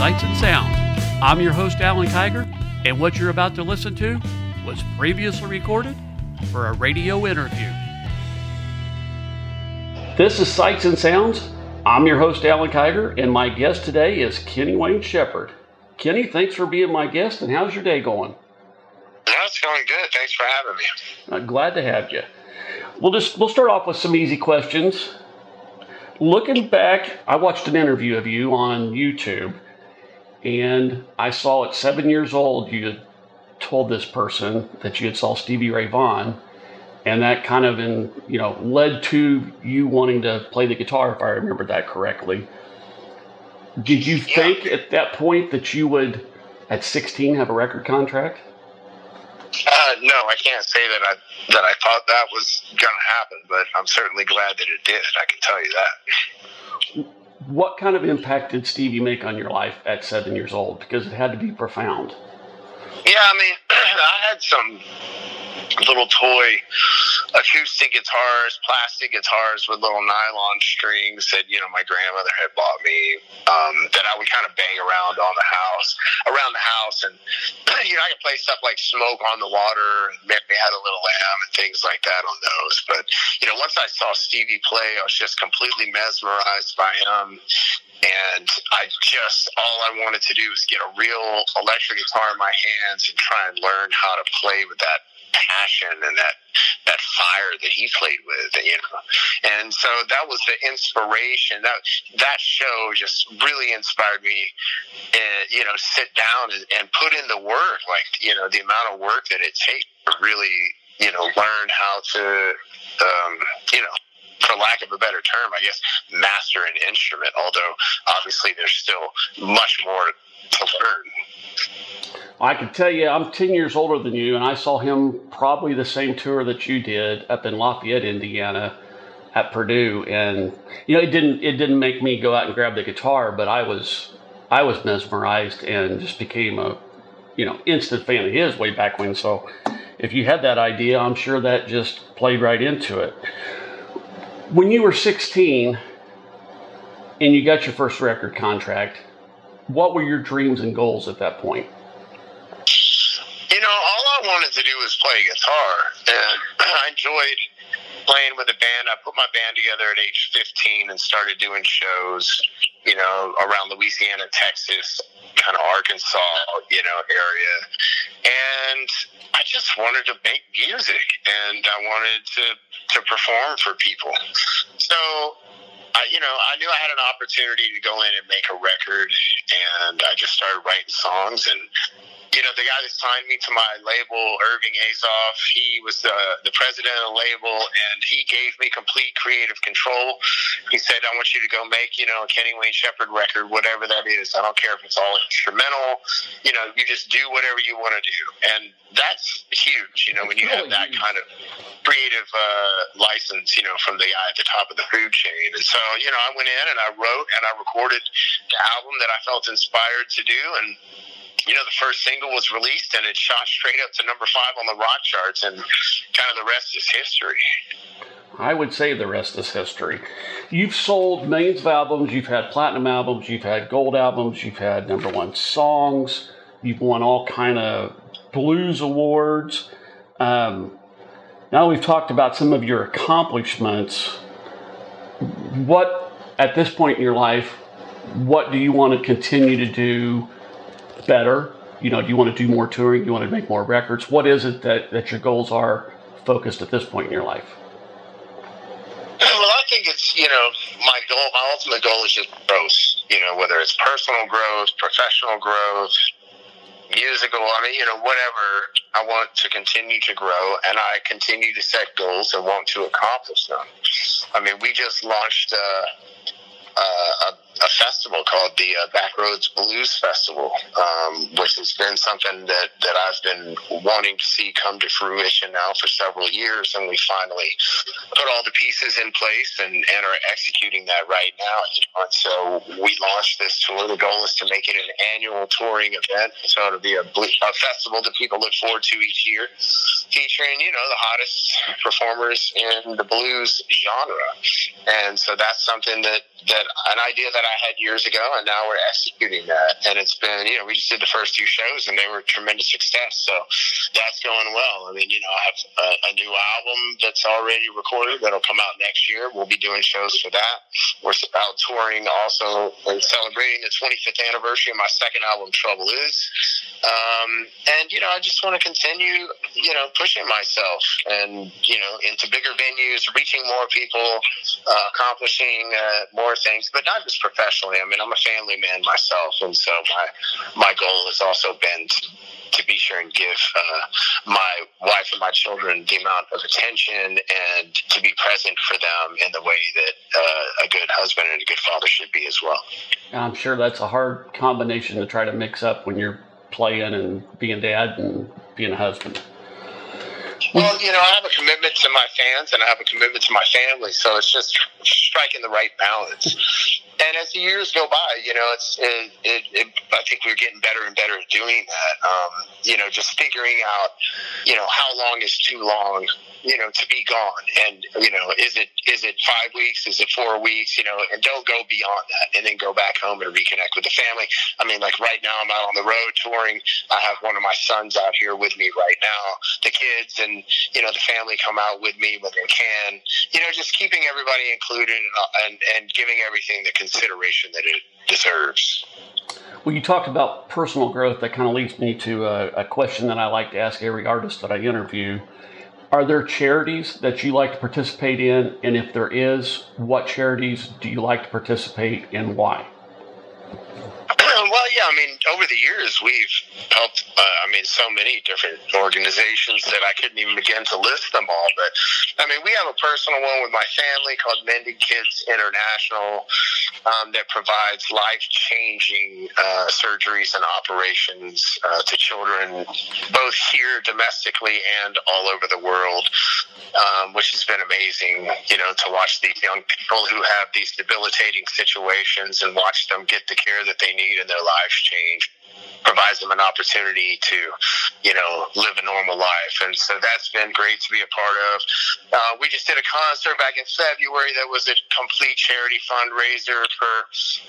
Sights and Sounds. I'm your host, Alan Kiger, and what you're about to listen to was previously recorded for a radio interview. This is Sights and Sounds. I'm your host, Alan Kiger, and my guest today is Kenny Wayne Shepherd. Kenny, thanks for being my guest, and how's your day going? That's going good. Thanks for having me. I'm glad to have you. We'll just we'll start off with some easy questions. Looking back, I watched an interview of you on YouTube, and I saw at seven years old you had told this person that you had saw Stevie Ray Vaughan, and that kind of in you know led to you wanting to play the guitar, if I remember that correctly. Did you Yeah. think at that point that you would, at 16, have a record contract? Uh, no, I can't say that I that I thought that was going to happen, but I'm certainly glad that it did. I can tell you that. What kind of impact did Stevie make on your life at seven years old? Because it had to be profound. Yeah, I mean, I had some little toy acoustic guitars, plastic guitars with little nylon strings that you know my grandmother had bought me um, that I would kind of bang around on the house, around the house, and you know I could play stuff like "Smoke on the Water," and maybe had a little lamb and things like that on those. But you know, once I saw Stevie play, I was just completely mesmerized by him. And I just, all I wanted to do was get a real electric guitar in my hands and try and learn how to play with that passion and that that fire that he played with you know and so that was the inspiration that that show just really inspired me uh, you know sit down and, and put in the work like you know the amount of work that it takes to really you know learn how to um, you know for lack of a better term, I guess, master an instrument. Although obviously there's still much more to learn. I can tell you, I'm 10 years older than you, and I saw him probably the same tour that you did up in Lafayette, Indiana, at Purdue. And you know, it didn't it didn't make me go out and grab the guitar, but I was I was mesmerized and just became a you know instant fan of his way back when. So if you had that idea, I'm sure that just played right into it. When you were 16 and you got your first record contract, what were your dreams and goals at that point? You know, all I wanted to do was play guitar, and I enjoyed playing with a band. I put my band together at age 15 and started doing shows, you know, around Louisiana, Texas, kind of Arkansas, you know, area. And I just wanted to make music and I wanted to, to perform for people. So, I, you know, I knew I had an opportunity to go in and make a record and I just started writing songs and you know, the guy that signed me to my label, Irving Azoff, he was the, the president of the label, and he gave me complete creative control. He said, I want you to go make, you know, a Kenny Wayne Shepherd record, whatever that is. I don't care if it's all instrumental. You know, you just do whatever you want to do. And that's huge, you know, when you have that kind of creative uh, license, you know, from the guy at the top of the food chain. And so, you know, I went in and I wrote and I recorded the album that I felt inspired to do. And you know, the first single was released and it shot straight up to number five on the rock charts, and kind of the rest is history. I would say the rest is history. You've sold millions of albums, you've had platinum albums, you've had gold albums, you've had number one songs, you've won all kind of blues awards. Um, now we've talked about some of your accomplishments. What, at this point in your life, what do you want to continue to do better? You know, do you want to do more touring? Do you want to make more records? What is it that, that your goals are focused at this point in your life? Well, I think it's, you know, my goal, my ultimate goal is just growth, you know, whether it's personal growth, professional growth, musical, I mean, you know, whatever. I want to continue to grow and I continue to set goals and want to accomplish them. I mean, we just launched uh, uh, a, a festival called the uh, Backroads Blues Festival, um, which has been something that, that I've been wanting to see come to fruition now for several years. And we finally put all the pieces in place and, and are executing that right now. And so we launched this tour. The goal is to make it an annual touring event. So it'll be a, a festival that people look forward to each year, featuring, you know, the hottest performers in the blues genre. And so that's something that, that an idea that I had years ago, and now we're executing that. And it's been, you know, we just did the first two shows, and they were tremendous success. So that's going well. I mean, you know, I have a, a new album that's already recorded that'll come out next year. We'll be doing shows for that. We're out touring also and celebrating the 25th anniversary of my second album, Trouble Is. Um, and you know, I just want to continue, you know, pushing myself and you know into bigger venues, reaching more people, uh, accomplishing uh, more things, but not just professionally. I mean, I'm a family man myself, and so my my goal has also been to, to be sure and give uh, my wife and my children the amount of attention and to be present for them in the way that uh, a good husband and a good father should be as well. I'm sure that's a hard combination to try to mix up when you're playing and being dad and being a husband. Well, you know, I have a commitment to my fans and I have a commitment to my family, so it's just striking the right balance. And as the years go by, you know, it's it, it, it, I think we're getting better and better at doing that. Um, you know, just figuring out, you know, how long is too long you know, to be gone. And you know, is it is it five weeks? Is it four weeks? You know, and don't go beyond that, and then go back home and reconnect with the family. I mean, like right now, I'm out on the road touring. I have one of my sons out here with me right now. The kids and you know the family come out with me when they can. You know, just keeping everybody included and uh, and, and giving everything the consideration that it deserves. Well, you talked about personal growth. That kind of leads me to a, a question that I like to ask every artist that I interview are there charities that you like to participate in? And if there is, what charities do you like to participate in? And why? Well, yeah, I mean, over the years, we've helped, uh, I mean, so many different organizations that I couldn't even begin to list them all. But, I mean, we have a personal one with my family called Mended Kids International um, that provides life changing uh, surgeries and operations uh, to children, both here domestically and all over the world, um, which has been amazing, you know, to watch these young people who have these debilitating situations and watch them get the care that they need and their lives change provides them an opportunity to, you know, live a normal life. And so that's been great to be a part of. Uh, we just did a concert back in February that was a complete charity fundraiser for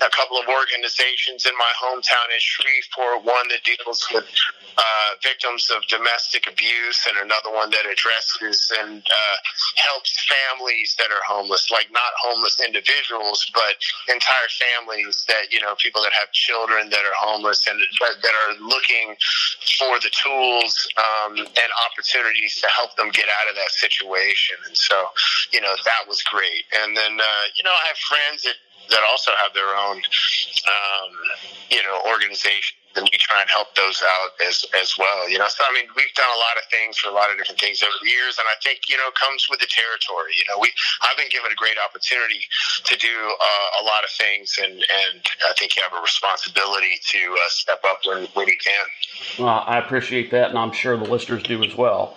a couple of organizations in my hometown in Shreveport. One that deals with uh, victims of domestic abuse, and another one that addresses and uh, helps families that are homeless, like not homeless individuals, but entire families that, you know, people that have children that are homeless and that are looking for the tools um, and opportunities to help them get out of that situation. And so, you know, that was great. And then, uh, you know, I have friends that that also have their own, um, you know, organization and we try and help those out as as well. You know, so I mean, we've done a lot of things for a lot of different things over the years, and I think you know, comes with the territory. You know, we I've been given a great opportunity to do uh, a lot of things, and and I think you have a responsibility to uh, step up when when you can. Well, I appreciate that, and I'm sure the listeners do as well.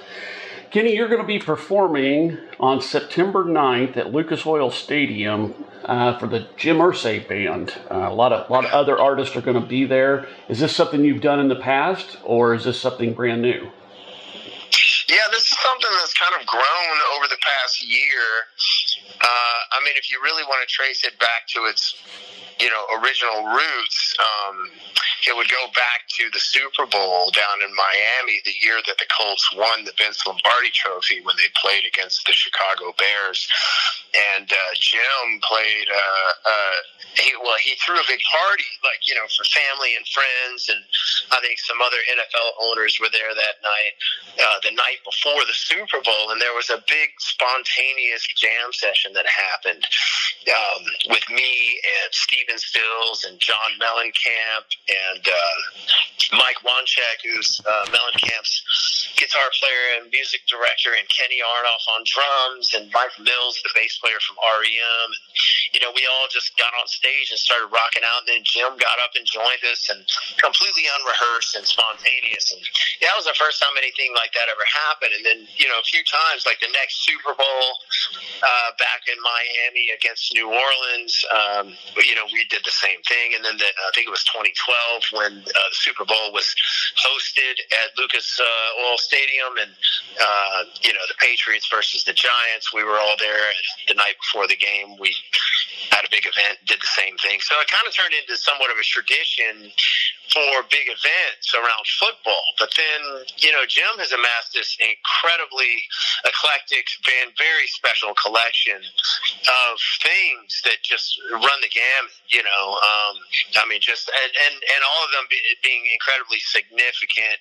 Kenny, you're going to be performing on September 9th at Lucas Oil Stadium uh, for the Jim Irsay Band. Uh, a lot of a lot of other artists are going to be there. Is this something you've done in the past, or is this something brand new? Yeah, this is something that's kind of grown over the past year. Uh, I mean, if you really want to trace it back to its you know original roots. Um, it would go back to the Super Bowl down in Miami the year that the Colts won the Vince Lombardi Trophy when they played against the Chicago Bears, and uh, Jim played. Uh, uh, he well, he threw a big party, like you know, for family and friends, and I think some other NFL owners were there that night, uh, the night before the Super Bowl, and there was a big spontaneous jam session that happened um, with me and Steve Stephen Stills and John Mellencamp and uh, Mike Wanchic, who's uh, Mellencamp's guitar player and music director, and Kenny Aronoff on drums, and Mike Mills, the bass player from REM. And, you know, we all just got on stage and started rocking out. And then Jim got up and joined us, and completely unrehearsed and spontaneous. And that was the first time anything like that ever happened. And then, you know, a few times, like the next Super Bowl uh, back in Miami against New Orleans, um, you know, we did the same thing. And then the, I think it was 2012 when uh, the Super Bowl was hosted at Lucas uh, Oil Stadium, and uh, you know the Patriots versus the Giants. We were all there the night before the game. We had a big event, did the same thing. So it kind of turned into somewhat of a tradition for big events around football. But then, you know, Jim has amassed this incredibly eclectic and very special collection of things that just run the gamut. You know, um, I mean, just and and and all of them be, being incredibly significant.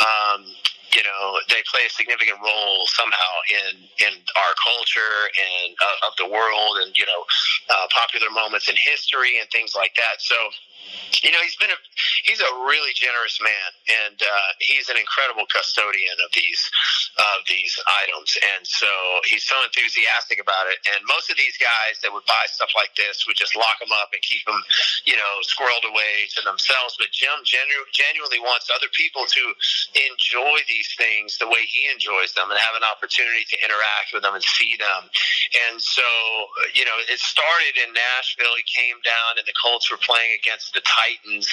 Um, you know they play a significant role somehow in in our culture and uh, of the world and you know uh, popular moments in history and things like that so you know he's been a he's a really generous man and uh, he's an incredible custodian of these of these items and so he's so enthusiastic about it. And most of these guys that would buy stuff like this would just lock them up and keep them you know squirreled away to themselves. But jim genu- genuinely wants other people to enjoy these things the way he enjoys them and have an opportunity to interact with them and see them. And so you know it started in nashville. He came down and the colts were playing against the Titans,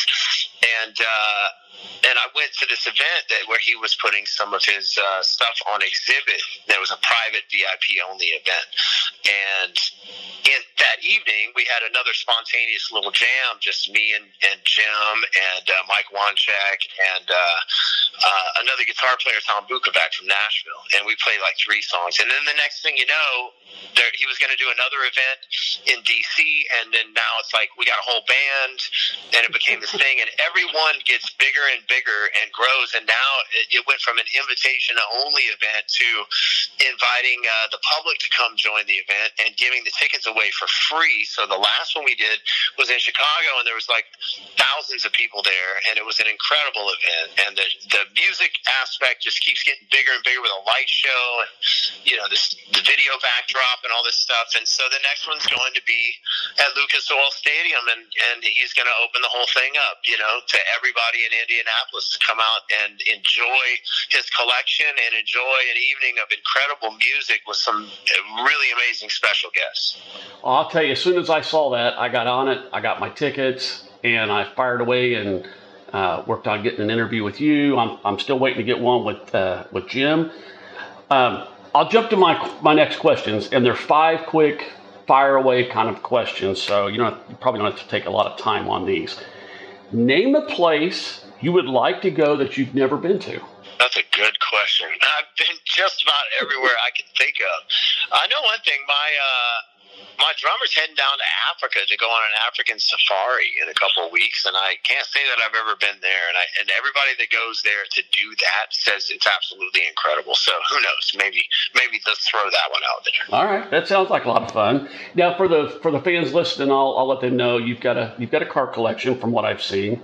and uh, and I went to this event that where he was putting some of his uh, stuff on exhibit. There was a private VIP only event, and in that evening we had another spontaneous little jam, just me and, and Jim and uh, Mike Wanchic and uh, uh, another guitar player, Tom Bukovac from Nashville, and we played like three songs. And then the next thing you know, there, he was going to do another event in DC, and then now it's like we got a whole band, and it became this thing, and everyone gets bigger and bigger and grows, and now it, went from an invitation only event to inviting uh, the public to come join the event and giving the tickets away for free. So the last one we did was in Chicago, and there was like thousands of people there, and it was an incredible event. And the the music aspect just keeps getting bigger and bigger with a light show, and you know this the video backdrop and all this stuff. And so the next one's going to be at Lucas Oil Stadium, and and he's going to open the whole thing up, you know, to everybody in Indianapolis to come out and enjoy his collection and enjoy an evening of incredible music with some really amazing special guests. I'll tell you, as soon as I saw that, I got on it. I got my tickets and I fired away and uh, worked on getting an interview with you. I'm, I'm still waiting to get one with uh, with Jim. Um, I'll jump to my my next questions, and they're five quick fire away kind of questions. So you don't you probably don't have to take a lot of time on these. Name a place you would like to go that you've never been to. That's a good question. I've been just about everywhere I can think of. I know one thing. My uh, my drummer's heading down to Africa to go on an African safari in a couple of weeks, and I can't say that I've ever been there. And I and everybody that goes there to do that says it's absolutely incredible. So who knows? Maybe maybe let's throw that one out there. All right, that sounds like a lot of fun. Now for the for the fans listening, I'll I'll let them know you've got a you've got a car collection from what I've seen.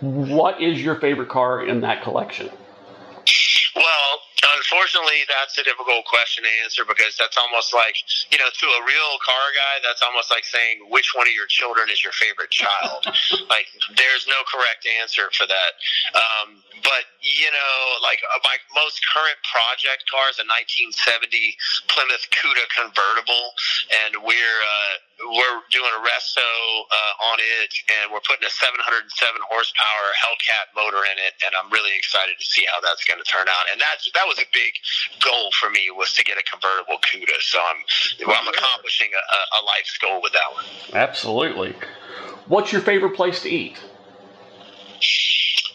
What is your favorite car in that collection? Unfortunately, that's a difficult question to answer because that's almost like, you know, to a real car guy, that's almost like saying which one of your children is your favorite child. like, there's no correct answer for that. Um, but, you know, like uh, my most current project car is a 1970 Plymouth Cuda convertible, and we're, uh, we're doing a resto uh, on it, and we're putting a 707 horsepower Hellcat motor in it, and I'm really excited to see how that's going to turn out. And that that was a big goal for me was to get a convertible CUDA. So I'm well, I'm accomplishing a, a life's goal with that one. Absolutely. What's your favorite place to eat?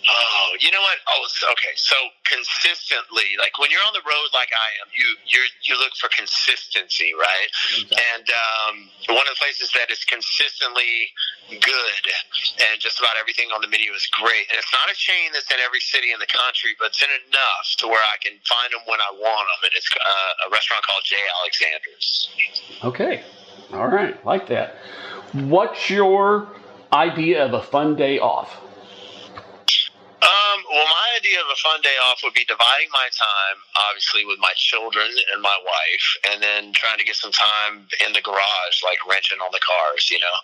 Oh, you know what? Oh, okay. So consistently, like when you're on the road, like I am, you you you look for consistency, right? Exactly. And um, one of the places that is consistently good, and just about everything on the menu is great. And it's not a chain that's in every city in the country, but it's in enough to where I can find them when I want them. And it's uh, a restaurant called J. Alexander's. Okay, all right, like that. What's your idea of a fun day off? My idea of a fun day off would be dividing my time, obviously, with my children and my wife, and then trying to get some time in the garage, like wrenching on the cars. You know,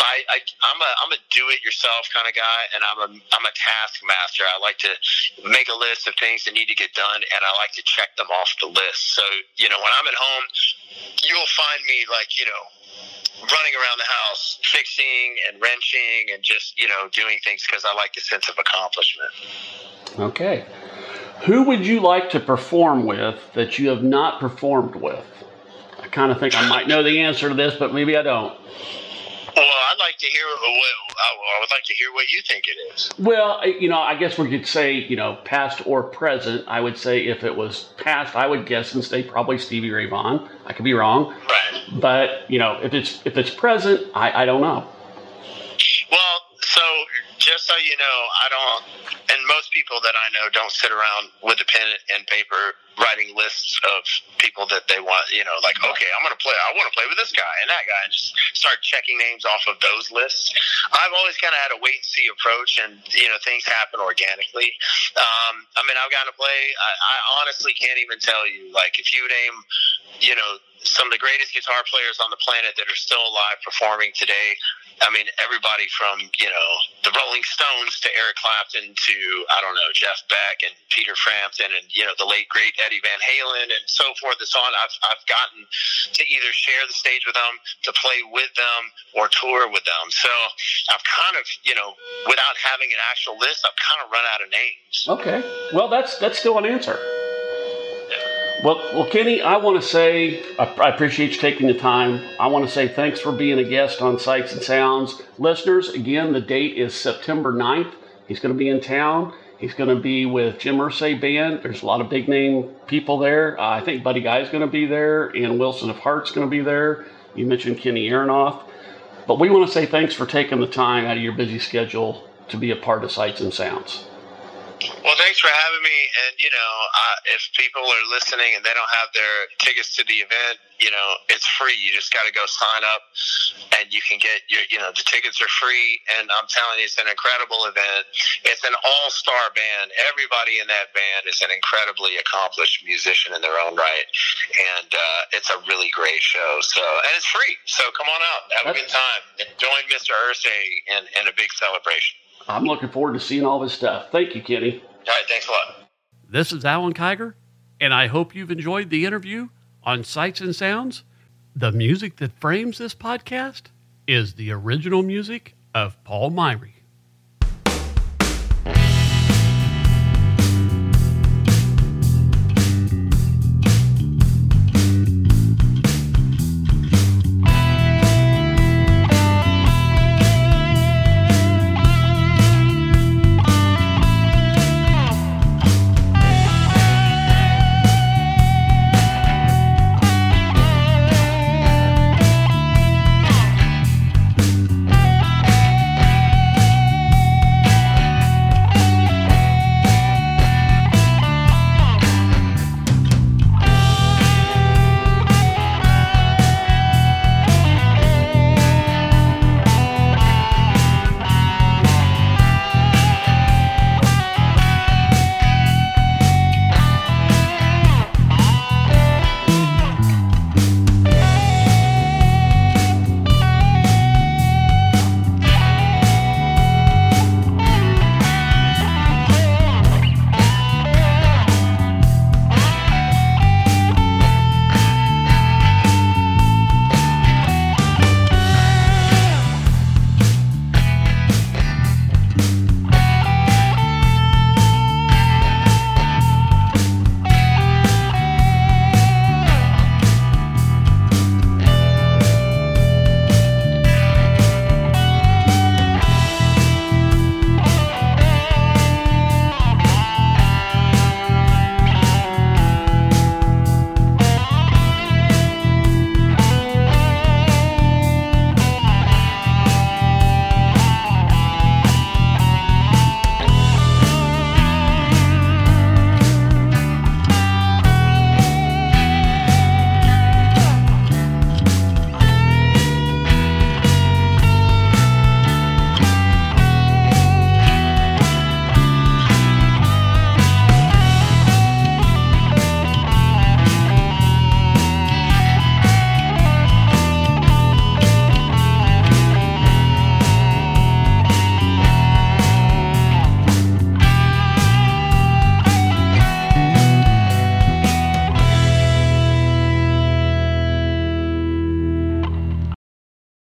I, I I'm a I'm a do-it-yourself kind of guy, and I'm a I'm a taskmaster. I like to make a list of things that need to get done, and I like to check them off the list. So, you know, when I'm at home, you'll find me like you know running around the house, fixing and wrenching and just, you know, doing things because I like the sense of accomplishment. Okay. Who would you like to perform with that you have not performed with? I kind of think I might know the answer to this, but maybe I don't. Well, I'd like to hear what I would like to hear what you think it is. Well, you know, I guess we could say, you know, past or present. I would say if it was past, I would guess and say probably Stevie Ray Vaughan. I could be wrong. Right. But you know, if it's if it's present, I, I don't know. Well, so just so you know, I don't, and most people that I know don't sit around with a pen and paper writing lists of people that they want, you know, like, okay, I'm going to play, I want to play with this guy and that guy, and just start checking names off of those lists. I've always kind of had a wait and see approach, and, you know, things happen organically. Um, I mean, I've gotten to play, I, I honestly can't even tell you, like, if you name, you know, some of the greatest guitar players on the planet that are still alive performing today. I mean, everybody from you know the Rolling Stones to Eric Clapton to I don't know Jeff Beck and Peter Frampton and you know the late great Eddie Van Halen and so forth and so on. I've I've gotten to either share the stage with them, to play with them, or tour with them. So I've kind of you know without having an actual list, I've kind of run out of names. Okay, well that's that's still an answer. Well, well, Kenny, I want to say I appreciate you taking the time. I want to say thanks for being a guest on Sights and Sounds. Listeners, again, the date is September 9th. He's going to be in town. He's going to be with Jim Irsay Band. There's a lot of big name people there. Uh, I think Buddy Guy's going to be there, and Wilson of Heart's going to be there. You mentioned Kenny Aronoff. But we want to say thanks for taking the time out of your busy schedule to be a part of Sights and Sounds. Well, thanks for having me. And you know, uh, if people are listening and they don't have their tickets to the event, you know, it's free. You just got to go sign up, and you can get your, you know, the tickets are free. And I'm telling you, it's an incredible event. It's an all-star band. Everybody in that band is an incredibly accomplished musician in their own right, and uh, it's a really great show. So, and it's free. So come on out, have a good time, and join Mr. Irsay in, in a big celebration. I'm looking forward to seeing all this stuff. Thank you, Kenny. All right, thanks a lot. This is Alan Kiger, and I hope you've enjoyed the interview on Sights and Sounds. The music that frames this podcast is the original music of Paul Myrie.